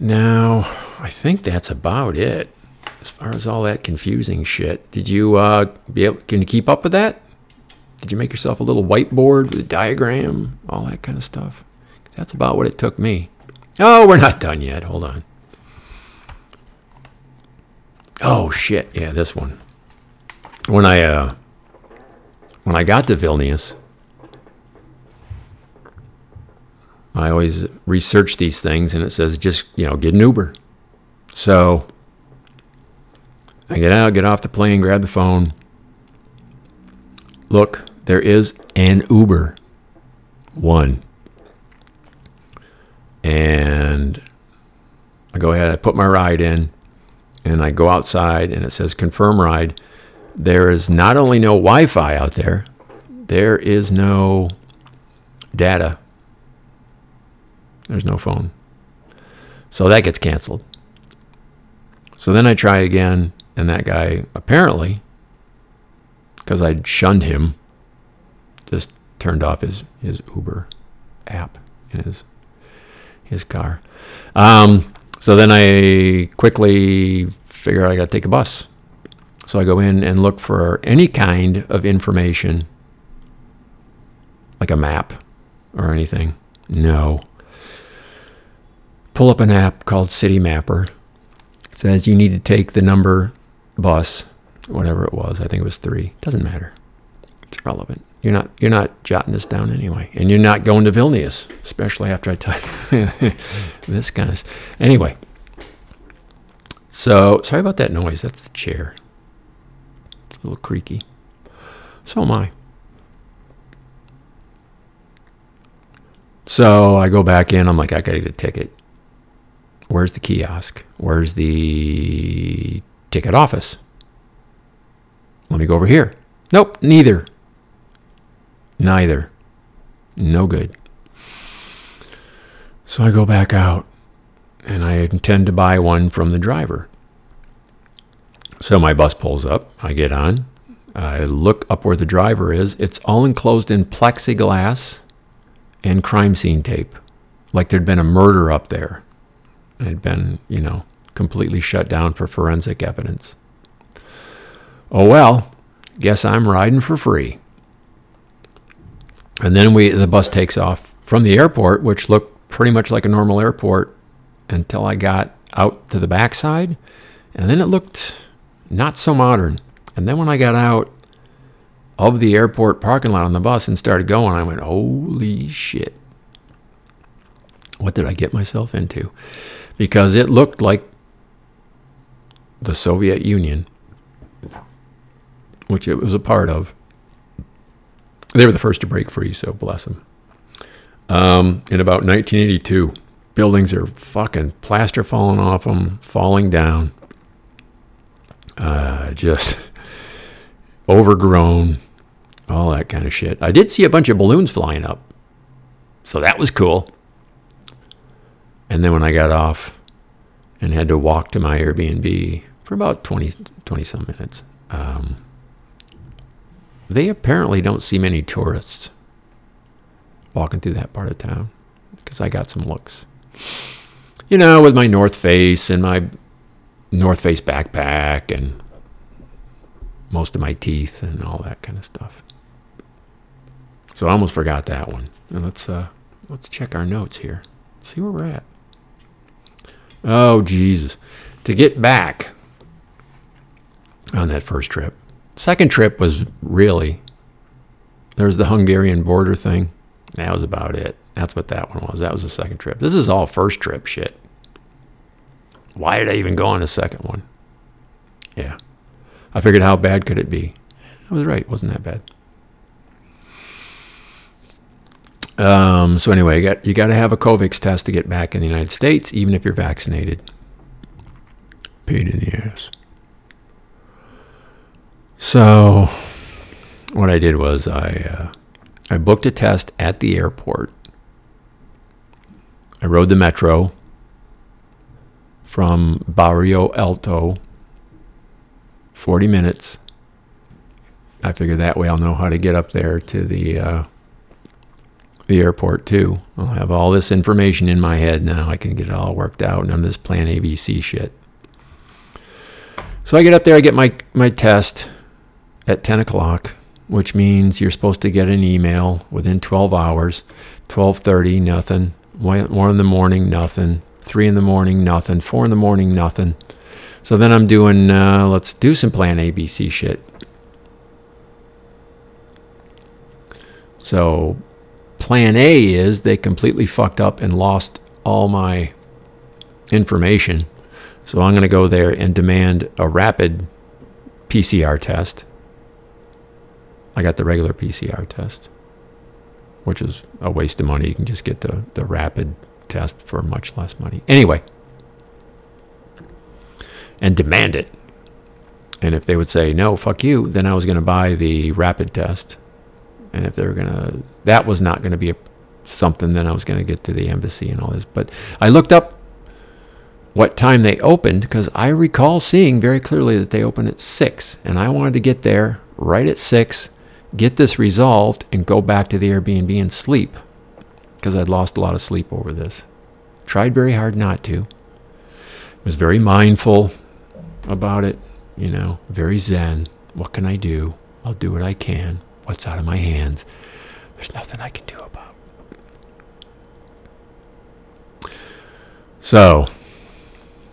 Now, I think that's about it as far as all that confusing shit. Did you uh, be able? Can you keep up with that? Did you make yourself a little whiteboard with a diagram, all that kind of stuff? That's about what it took me. Oh, we're not done yet. Hold on. Oh shit! Yeah, this one. When I uh, when I got to Vilnius, I always research these things, and it says just you know get an Uber. So I get out, get off the plane, grab the phone. Look, there is an Uber. One. And I go ahead, I put my ride in, and I go outside, and it says confirm ride. There is not only no Wi Fi out there, there is no data. There's no phone. So that gets canceled. So then I try again, and that guy apparently, because I shunned him, just turned off his, his Uber app in his his car. Um, so then I quickly figure out I got to take a bus. So I go in and look for any kind of information, like a map or anything. No. Pull up an app called Citymapper. It says you need to take the number bus, whatever it was. I think it was three. Doesn't matter. It's irrelevant. You're not you're not jotting this down anyway, and you're not going to Vilnius, especially after I type (laughs) this kind of. Anyway, so sorry about that noise. That's the chair. It's a little creaky. So am I. So I go back in. I'm like, I gotta get a ticket. Where's the kiosk? Where's the ticket office? Let me go over here. Nope, neither. Neither. No good. So I go back out and I intend to buy one from the driver. So my bus pulls up. I get on. I look up where the driver is. It's all enclosed in plexiglass and crime scene tape, like there'd been a murder up there. Had been, you know, completely shut down for forensic evidence. Oh well, guess I'm riding for free. And then we the bus takes off from the airport, which looked pretty much like a normal airport until I got out to the backside, and then it looked not so modern. And then when I got out of the airport parking lot on the bus and started going, I went, "Holy shit. What did I get myself into?" Because it looked like the Soviet Union, which it was a part of. They were the first to break free, so bless them. Um, in about 1982, buildings are fucking plaster falling off them, falling down. uh, just (laughs) overgrown, all that kind of shit. I did see a bunch of balloons flying up, so that was cool. And then when I got off and had to walk to my Airbnb for about 20, 20 some minutes, um, they apparently don't see many tourists walking through that part of town because I got some looks. You know, with my North Face and my North Face backpack and most of my teeth and all that kind of stuff. So I almost forgot that one. Now let's uh, let's check our notes here. See where we're at. Oh Jesus! To get back on that first trip, second trip was really there's the Hungarian border thing. That was about it. That's what that one was. That was the second trip. This is all first trip shit. Why did I even go on a second one? Yeah. I figured how bad could it be? I was right. It wasn't that bad. Um, so anyway, you got you got to have a Covix test to get back in the United States, even if you're vaccinated. Pain in the ass. So, what I did was I uh, I booked a test at the airport. I rode the metro from Bairro Alto, 40 minutes. I figure that way I'll know how to get up there to the uh, the airport too. I'll have all this information in my head now. I can get it all worked out. None of this Plan ABC shit. So I get up there. I get my my test at 10 o'clock, which means you're supposed to get an email within 12 hours. 12:30, nothing. One one in the morning, nothing. Three in the morning, nothing. Four in the morning, nothing. So then I'm doing. Uh, let's do some Plan ABC shit. So plan A is they completely fucked up and lost all my information. So I'm going to go there and demand a rapid PCR test. I got the regular PCR test, which is a waste of money. You can just get the, the rapid test for much less money. Anyway, and demand it. And if they would say, no, fuck you, then I was going to buy the rapid test and if they were gonna that was not gonna be a, something then i was gonna get to the embassy and all this. But i looked up what time they opened because i recall seeing very clearly that they opened at 6 and i wanted to get there right at 6 get this resolved and go back to the airbnb and sleep because i'd lost a lot of sleep over this. Tried very hard not to. Was very mindful about it you know very zen. What can i do? I'll do what i can what's out of my hands. There's nothing I can do about. So,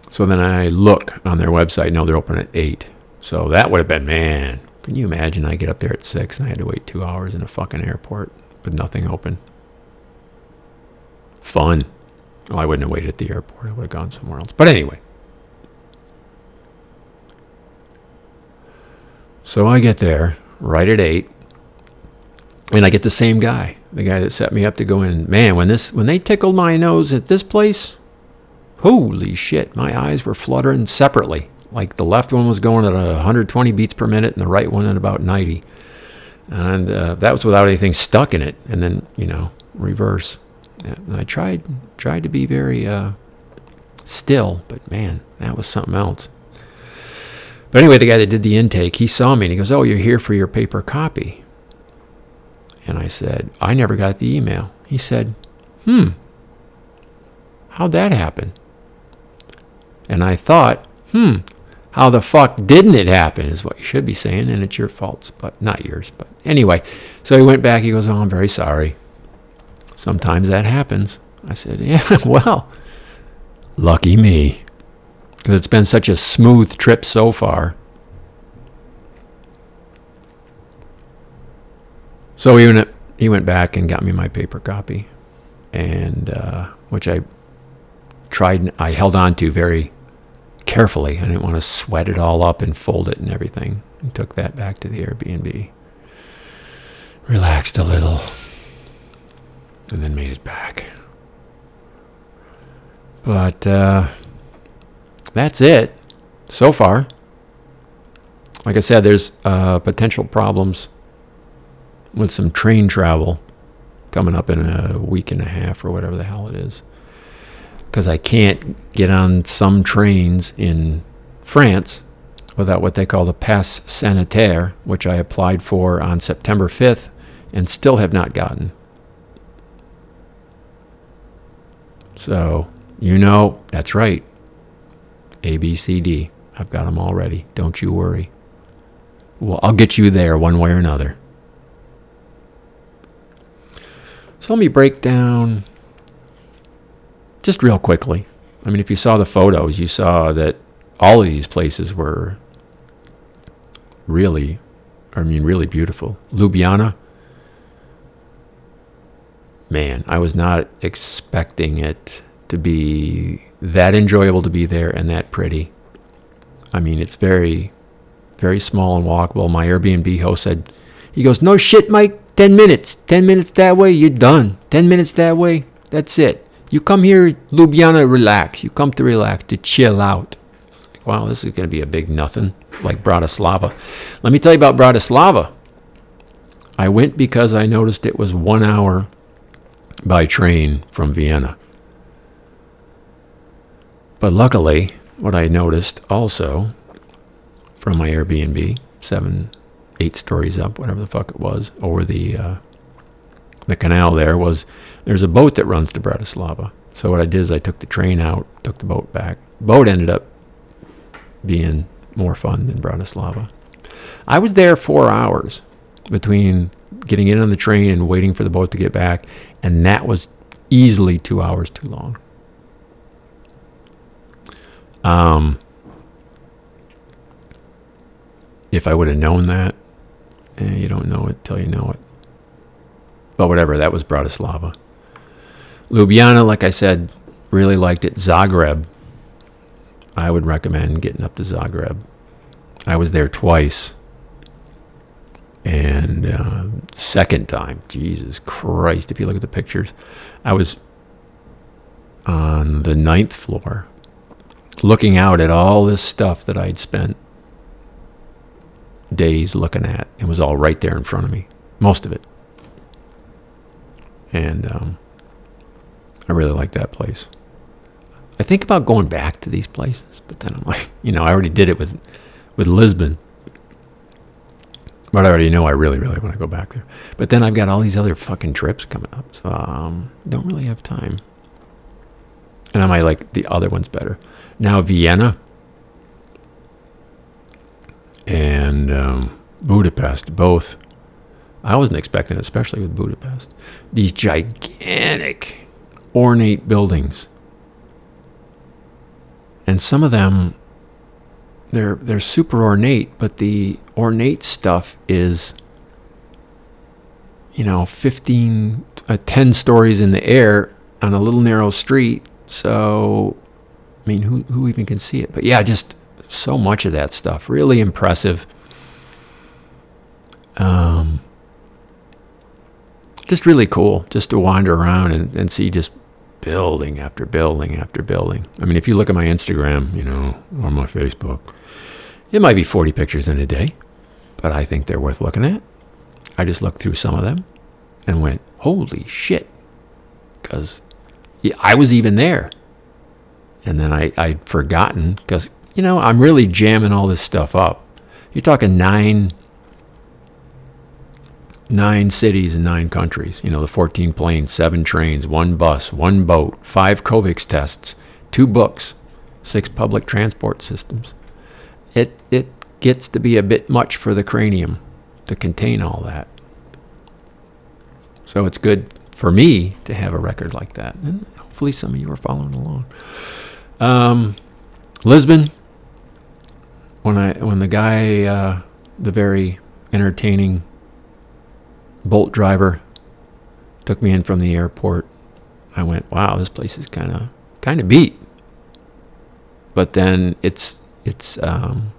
so then I look on their website. No, they're open at eight. So that would have been man. Can you imagine? I get up there at six and I had to wait two hours in a fucking airport with nothing open. Fun. Well, I wouldn't have waited at the airport. I would have gone somewhere else. But anyway. So I get there right at eight and I get the same guy, the guy that set me up to go in. Man, when this when they tickled my nose at this place, holy shit, my eyes were fluttering separately. Like the left one was going at 120 beats per minute, and the right one at about 90. And uh, that was without anything stuck in it. And then you know, reverse. And I tried tried to be very uh, still, but man, that was something else. But anyway, the guy that did the intake, he saw me and he goes, "Oh, you're here for your paper copy." And I said, I never got the email. He said, Hmm, how'd that happen? And I thought, Hmm, how the fuck didn't it happen is what you should be saying, and it's your faults, but not yours. But anyway, so he went back. He goes, Oh, I'm very sorry. Sometimes that happens. I said, (laughs) Yeah, well, lucky me. Because it's been such a smooth trip so far. So he went, he went back and got me my paper copy, and uh, which I tried, I held on to very carefully. I didn't want to sweat it all up and fold it and everything. And took that back to the Airbnb. Relaxed a little, and then made it back. But uh, that's it so far. like I said, there's uh, potential problems with some train travel coming up in a week and a half or whatever the hell it is. Because I can't get on some trains in France without what they call the pass sanitaire, which I applied for on September 5th and still have not gotten. So, you know, that's right. A, B, C, D. I've got them already. Don't you worry. Well, I'll get you there one way or another. So let me break down just real quickly. I mean, if you saw the photos, you saw that all of these places were really, I mean, really beautiful. Ljubljana, man, I was not expecting it to be that enjoyable to be there and that pretty. I mean, it's very, very small and walkable. My Airbnb host said, he goes, no shit, Mike, 10 minutes. 10 minutes that way, you're done. 10 minutes that way, that's it. You come here, Ljubljana, relax. You come to relax, to chill out. Wow, this is going to be a big nothing, like Bratislava. Let me tell you about Bratislava. I went because I noticed it was one hour by train from Vienna. But luckily, what I noticed also from my Airbnb, seven, eight stories up, whatever the fuck it was, over the uh, the canal there, was there's a boat that runs to Bratislava. So what I did is I took the train out, took the boat back. Boat ended up being more fun than Bratislava. I was there four hours between getting in on the train and waiting for the boat to get back, and that was easily two hours too long. Um, if I would have known that, eh, you don't know it till you know it. But whatever, that was Bratislava. Ljubljana, like I said, really liked it. Zagreb, I would recommend getting up to Zagreb. I was there twice. And uh, second time, Jesus Christ, if you look at the pictures, I was on the ninth floor looking out at all this stuff that I'd spent days looking at. It was all right there in front of me, most of it. And um, I really like that place. I think about going back to these places, but then I'm like, (laughs) you know, I already did it with with Lisbon. But I already know I really, really want to go back there. But then I've got all these other fucking trips coming up, so um, don't really have time. And I might like the other ones better. Now Vienna and um, Budapest, both. I wasn't expecting, especially with Budapest, these gigantic, ornate buildings and some of them they're they're super ornate, but the ornate stuff is you know 15 uh, 10 stories in the air on a little narrow street. So I mean, who who even can see it? But yeah, just so much of that stuff, really impressive. Um, just really cool, just to wander around and, and see just building after building after building. I mean, if you look at my Instagram, you know, or my Facebook, it might be 40 pictures in a day, but I think they're worth looking at. I just looked through some of them and went, holy shit. Because yeah, I was even there. And then I, I'd forgotten because, you know, I'm really jamming all this stuff up. You're talking nine nine cities and nine countries. You know, the 14 planes, seven trains, one bus, one boat, five COVIX tests, two books, six public transport systems. It, it gets to be a bit much for the cranium to contain all that. So it's good for me to have a record like that. And hopefully some of you are following along. Um, Lisbon, when I when the guy, uh, the very entertaining Bolt driver took me in from the airport. I went, wow, this place is kind of kind of beat. But then it's it's um,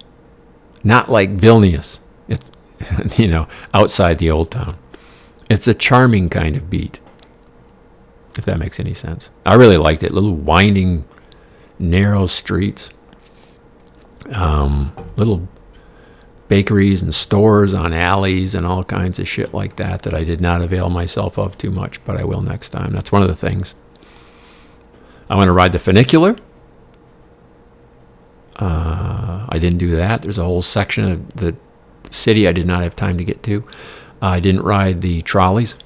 not like Vilnius. It's (laughs) you know outside the old town. It's a charming kind of beat. If that makes any sense. I really liked it. Little winding, narrow streets. Um, little bakeries and stores on alleys and all kinds of shit like that that I did not avail myself of too much, but I will next time. That's one of the things. I want to ride the funicular. Uh, I didn't do that. There's a whole section of the city I did not have time to get to. I didn't ride the trolleys.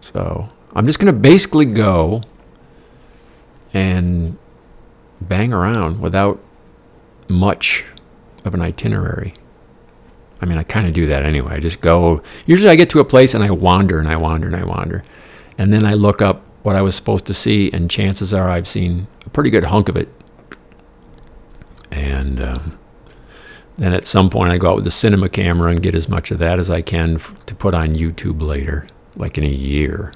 So I'm just going to basically go and bang around without much of an itinerary. I mean, I kind of do that anyway. I just go. Usually I get to a place and I wander and I wander and I wander. And then I look up what I was supposed to see, and chances are I've seen a pretty good hunk of it. And um, then at some point I go out with the cinema camera and get as much of that as I can f- to put on YouTube later, like in a year,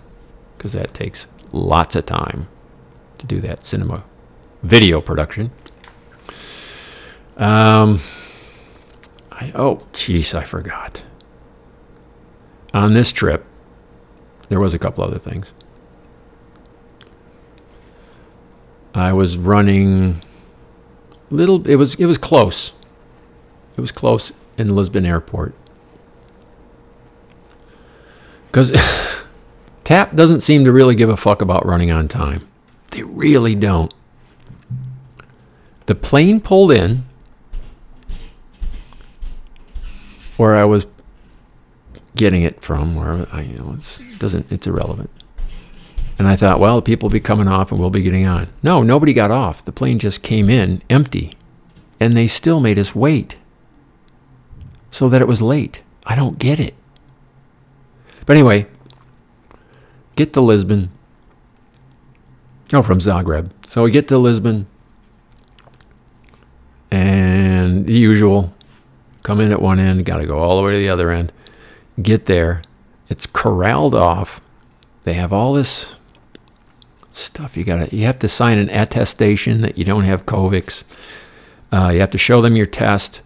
because that takes lots of time to do that cinema video production. Um, I, oh, jeez, I forgot. On this trip, there was a couple other things. I was running little. It was it was close. It was close in Lisbon Airport because (laughs) TAP doesn't seem to really give a fuck about running on time. They really don't. The plane pulled in where I was getting it from, where I, you know, it's, doesn't, it's irrelevant. And I thought, well, people will be coming off and we'll be getting on. No, nobody got off. The plane just came in empty, and they still made us wait, so that it was late. I don't get it. But anyway, get to Lisbon. Oh, from Zagreb. So we get to Lisbon, and the usual come in at one end, got to go all the way to the other end. Get there, it's corralled off. They have all this stuff you got to. You have to sign an attestation that you don't have Covix. Uh, you have to show them your test.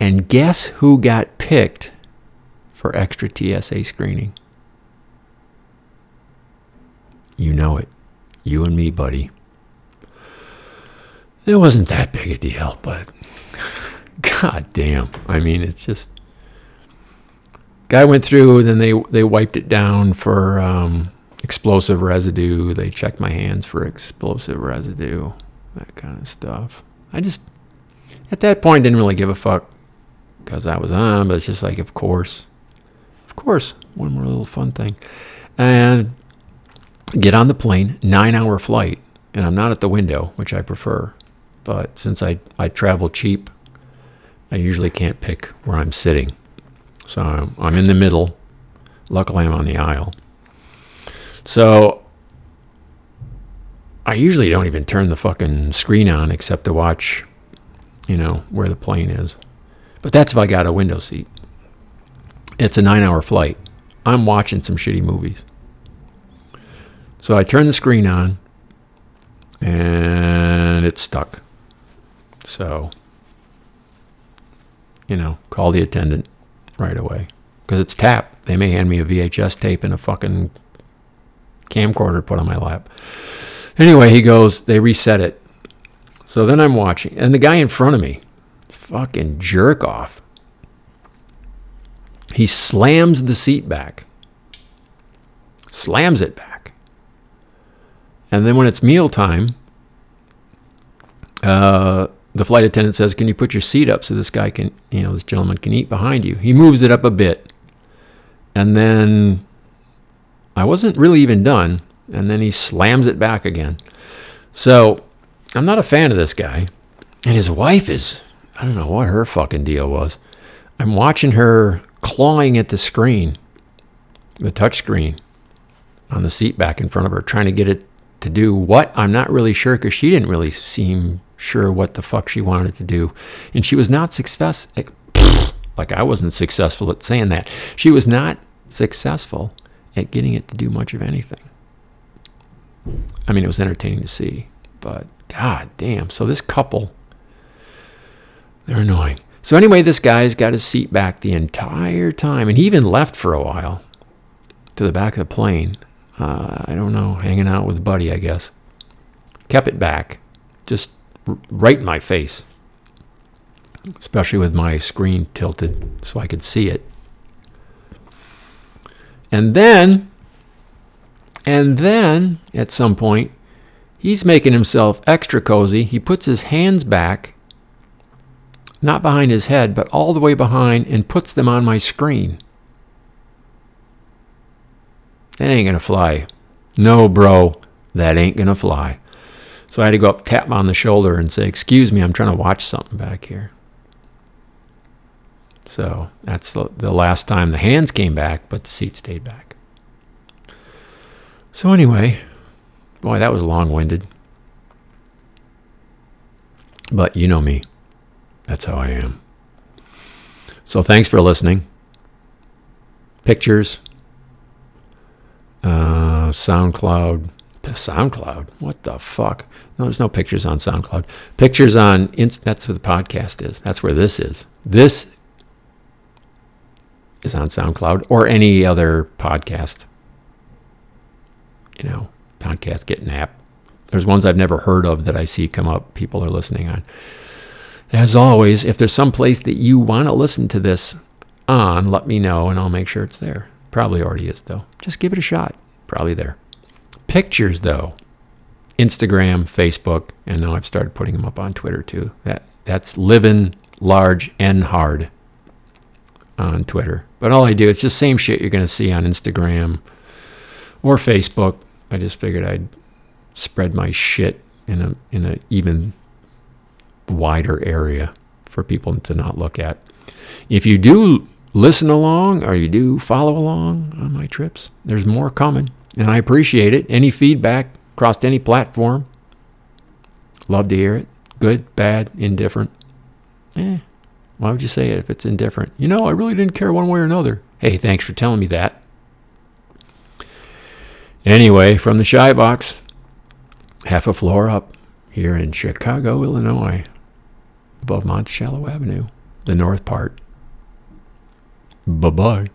And guess who got picked for extra TSA screening? You know it. You and me, buddy. It wasn't that big a deal, but (laughs) god damn. I mean, it's just guy went through then they they wiped it down for um, explosive residue. They checked my hands for explosive residue, that kind of stuff. I just at that point didn't really give a fuck because I was on, but it's just like, of course, of course, one more little fun thing, and get on the plane, nine hour flight, and I'm not at the window, which I prefer. But since I, I travel cheap, I usually can't pick where I'm sitting. So I'm, I'm in the middle. Luckily, I'm on the aisle. So I usually don't even turn the fucking screen on except to watch, you know, where the plane is. But that's if I got a window seat. It's a nine hour flight. I'm watching some shitty movies. So I turn the screen on and it's stuck. So, you know, call the attendant right away because it's tap. They may hand me a VHS tape and a fucking camcorder put on my lap. Anyway, he goes, they reset it. So then I'm watching, and the guy in front of me, fucking jerk off. He slams the seat back, slams it back. And then when it's mealtime, uh, the flight attendant says, Can you put your seat up so this guy can, you know, this gentleman can eat behind you? He moves it up a bit. And then I wasn't really even done. And then he slams it back again. So I'm not a fan of this guy. And his wife is, I don't know what her fucking deal was. I'm watching her clawing at the screen, the touch screen on the seat back in front of her, trying to get it to do what? I'm not really sure because she didn't really seem sure what the fuck she wanted to do. And she was not success (sniffs) like I wasn't successful at saying that. She was not successful at getting it to do much of anything. I mean, it was entertaining to see, but god damn. So this couple they're annoying. So anyway, this guy's got his seat back the entire time and he even left for a while to the back of the plane. Uh, I don't know, hanging out with a Buddy, I guess. Kept it back, just right in my face. especially with my screen tilted so I could see it. And then, and then at some point, he's making himself extra cozy. He puts his hands back, not behind his head, but all the way behind, and puts them on my screen. That ain't gonna fly. No, bro, that ain't gonna fly. So I had to go up, tap him on the shoulder, and say, Excuse me, I'm trying to watch something back here. So that's the, the last time the hands came back, but the seat stayed back. So, anyway, boy, that was long winded. But you know me. That's how I am. So, thanks for listening. Pictures, uh, SoundCloud. SoundCloud? What the fuck? No, there's no pictures on SoundCloud. Pictures on, Inst- that's where the podcast is. That's where this is. This is on SoundCloud or any other podcast, you know, podcast getting app. There's ones I've never heard of that I see come up, people are listening on. As always, if there's some place that you want to listen to this on, let me know and I'll make sure it's there. Probably already is, though. Just give it a shot. Probably there. Pictures, though. Instagram, Facebook, and now I've started putting them up on Twitter too. That that's living large and hard on Twitter. But all I do, it's the same shit you're going to see on Instagram or Facebook. I just figured I'd spread my shit in a in a even wider area for people to not look at. If you do listen along or you do follow along on my trips, there's more coming, and I appreciate it. Any feedback across any platform, love to hear it. Good, bad, indifferent. Eh, why would you say it if it's indifferent? You know, I really didn't care one way or another. Hey, thanks for telling me that. Anyway, from the Shy Box, half a floor up here in Chicago, Illinois, above Monticello Avenue, the north part. Bye bye.